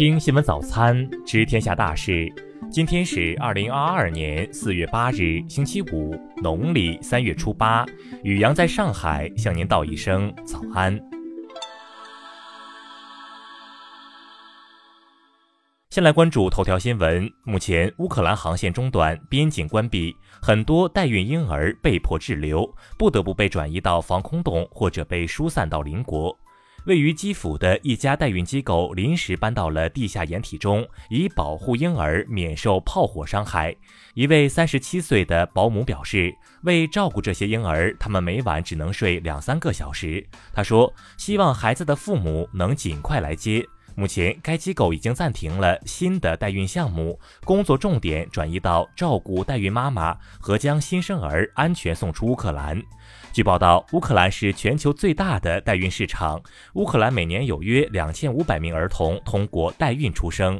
听新闻早餐，知天下大事。今天是二零二二年四月八日，星期五，农历三月初八。雨阳在上海向您道一声早安。先来关注头条新闻。目前，乌克兰航线中断，边境关闭，很多代孕婴儿被迫滞留，不得不被转移到防空洞或者被疏散到邻国。位于基辅的一家代孕机构临时搬到了地下掩体中，以保护婴儿免受炮火伤害。一位三十七岁的保姆表示，为照顾这些婴儿，他们每晚只能睡两三个小时。他说：“希望孩子的父母能尽快来接。”目前，该机构已经暂停了新的代孕项目，工作重点转移到照顾代孕妈妈和将新生儿安全送出乌克兰。据报道，乌克兰是全球最大的代孕市场，乌克兰每年有约两千五百名儿童通过代孕出生。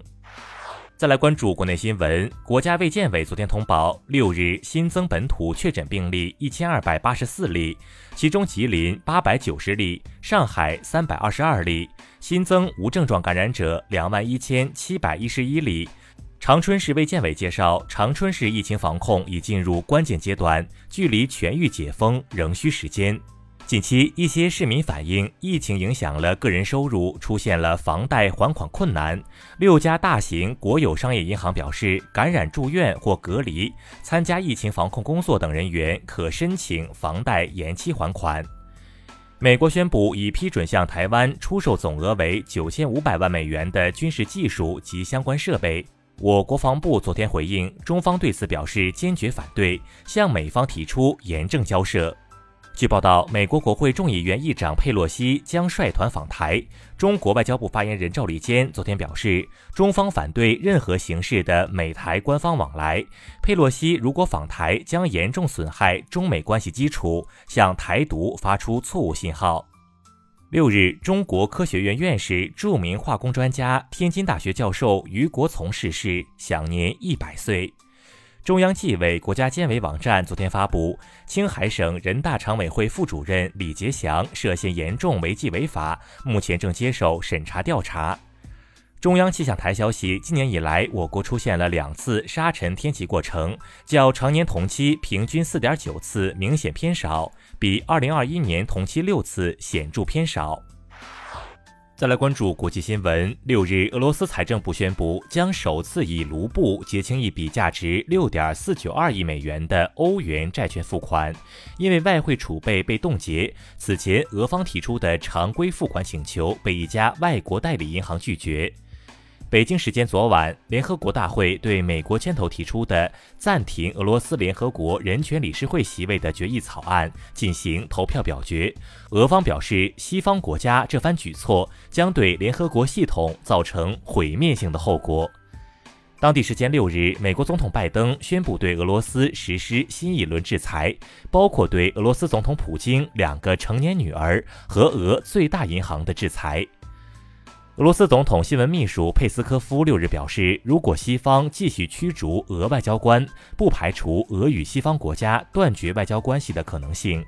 再来关注国内新闻，国家卫健委昨天通报，六日新增本土确诊病例一千二百八十四例，其中吉林八百九十例，上海三百二十二例，新增无症状感染者两万一千七百一十一例。长春市卫健委介绍，长春市疫情防控已进入关键阶段，距离全域解封仍需时间。近期，一些市民反映疫情影响了个人收入，出现了房贷还款困难。六家大型国有商业银行表示，感染住院或隔离、参加疫情防控工作等人员可申请房贷延期还款。美国宣布已批准向台湾出售总额为九千五百万美元的军事技术及相关设备。我国防部昨天回应，中方对此表示坚决反对，向美方提出严正交涉。据报道，美国国会众议院议长佩洛西将率团访台。中国外交部发言人赵立坚昨天表示，中方反对任何形式的美台官方往来。佩洛西如果访台，将严重损害中美关系基础，向台独发出错误信号。六日，中国科学院院士、著名化工专家、天津大学教授于国从逝世，享年一百岁。中央纪委国家监委网站昨天发布，青海省人大常委会副主任李杰祥涉嫌严重违纪违法，目前正接受审查调查。中央气象台消息，今年以来，我国出现了两次沙尘天气过程，较常年同期平均四点九次明显偏少，比二零二一年同期六次显著偏少。再来关注国际新闻。六日，俄罗斯财政部宣布将首次以卢布结清一笔价值六点四九二亿美元的欧元债券付款，因为外汇储备被冻结。此前，俄方提出的常规付款请求被一家外国代理银行拒绝。北京时间昨晚，联合国大会对美国牵头提出的暂停俄罗斯联合国人权理事会席位的决议草案进行投票表决。俄方表示，西方国家这番举措将对联合国系统造成毁灭性的后果。当地时间六日，美国总统拜登宣布对俄罗斯实施新一轮制裁，包括对俄罗斯总统普京两个成年女儿和俄最大银行的制裁。俄罗斯总统新闻秘书佩斯科夫六日表示，如果西方继续驱逐俄外交官，不排除俄与西方国家断绝外交关系的可能性。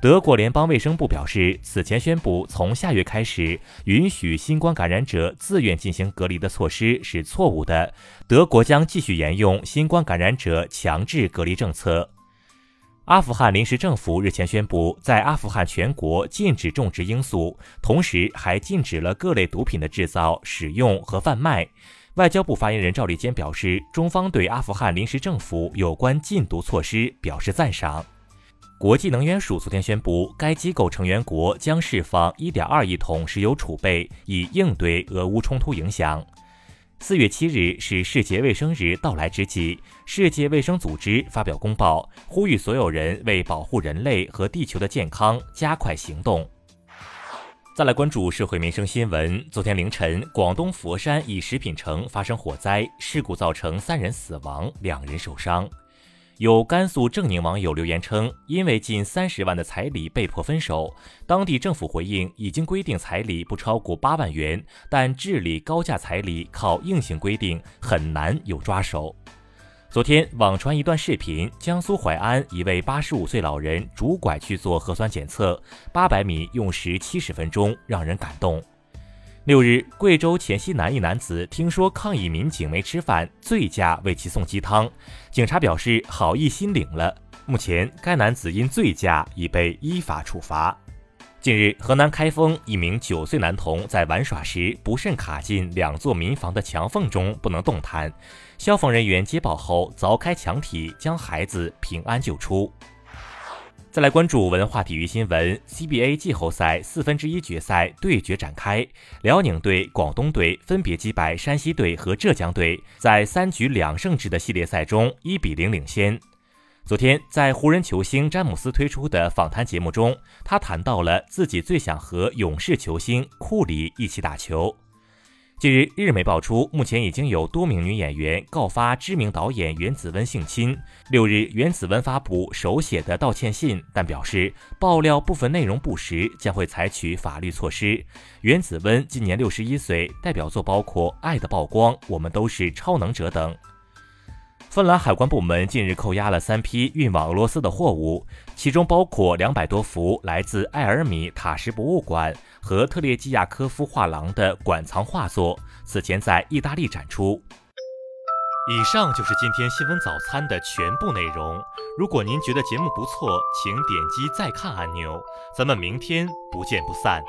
德国联邦卫生部表示，此前宣布从下月开始允许新冠感染者自愿进行隔离的措施是错误的，德国将继续沿用新冠感染者强制隔离政策。阿富汗临时政府日前宣布，在阿富汗全国禁止种植罂粟，同时还禁止了各类毒品的制造、使用和贩卖。外交部发言人赵立坚表示，中方对阿富汗临时政府有关禁毒措施表示赞赏。国际能源署昨天宣布，该机构成员国将释放1.2亿桶石油储备，以应对俄乌冲突影响。四月七日是世界卫生日到来之际，世界卫生组织发表公报，呼吁所有人为保护人类和地球的健康加快行动。再来关注社会民生新闻。昨天凌晨，广东佛山一食品城发生火灾，事故造成三人死亡，两人受伤。有甘肃正宁网友留言称，因为近三十万的彩礼被迫分手。当地政府回应，已经规定彩礼不超过八万元，但治理高价彩礼靠硬性规定很难有抓手。昨天网传一段视频，江苏淮安一位八十五岁老人拄拐去做核酸检测，八百米用时七十分钟，让人感动。六日，贵州黔西南一男子听说抗议民警没吃饭，醉驾为其送鸡汤，警察表示好意心领了。目前，该男子因醉驾已被依法处罚。近日，河南开封一名九岁男童在玩耍时不慎卡进两座民房的墙缝中，不能动弹。消防人员接报后凿开墙体，将孩子平安救出。再来关注文化体育新闻，CBA 季后赛四分之一决赛对决展开，辽宁队、广东队分别击败山西队和浙江队，在三局两胜制的系列赛中一比零领先。昨天，在湖人球星詹姆斯推出的访谈节目中，他谈到了自己最想和勇士球星库里一起打球。近日，日媒爆出，目前已经有多名女演员告发知名导演袁子温性侵。六日，袁子温发布手写的道歉信，但表示爆料部分内容不实，将会采取法律措施。袁子温今年六十一岁，代表作包括《爱的曝光》《我们都是超能者》等。芬兰海关部门近日扣押了三批运往俄罗斯的货物，其中包括两百多幅来自埃尔米塔什博物馆和特列季亚科夫画廊的馆藏画作，此前在意大利展出。以上就是今天新闻早餐的全部内容。如果您觉得节目不错，请点击再看按钮。咱们明天不见不散。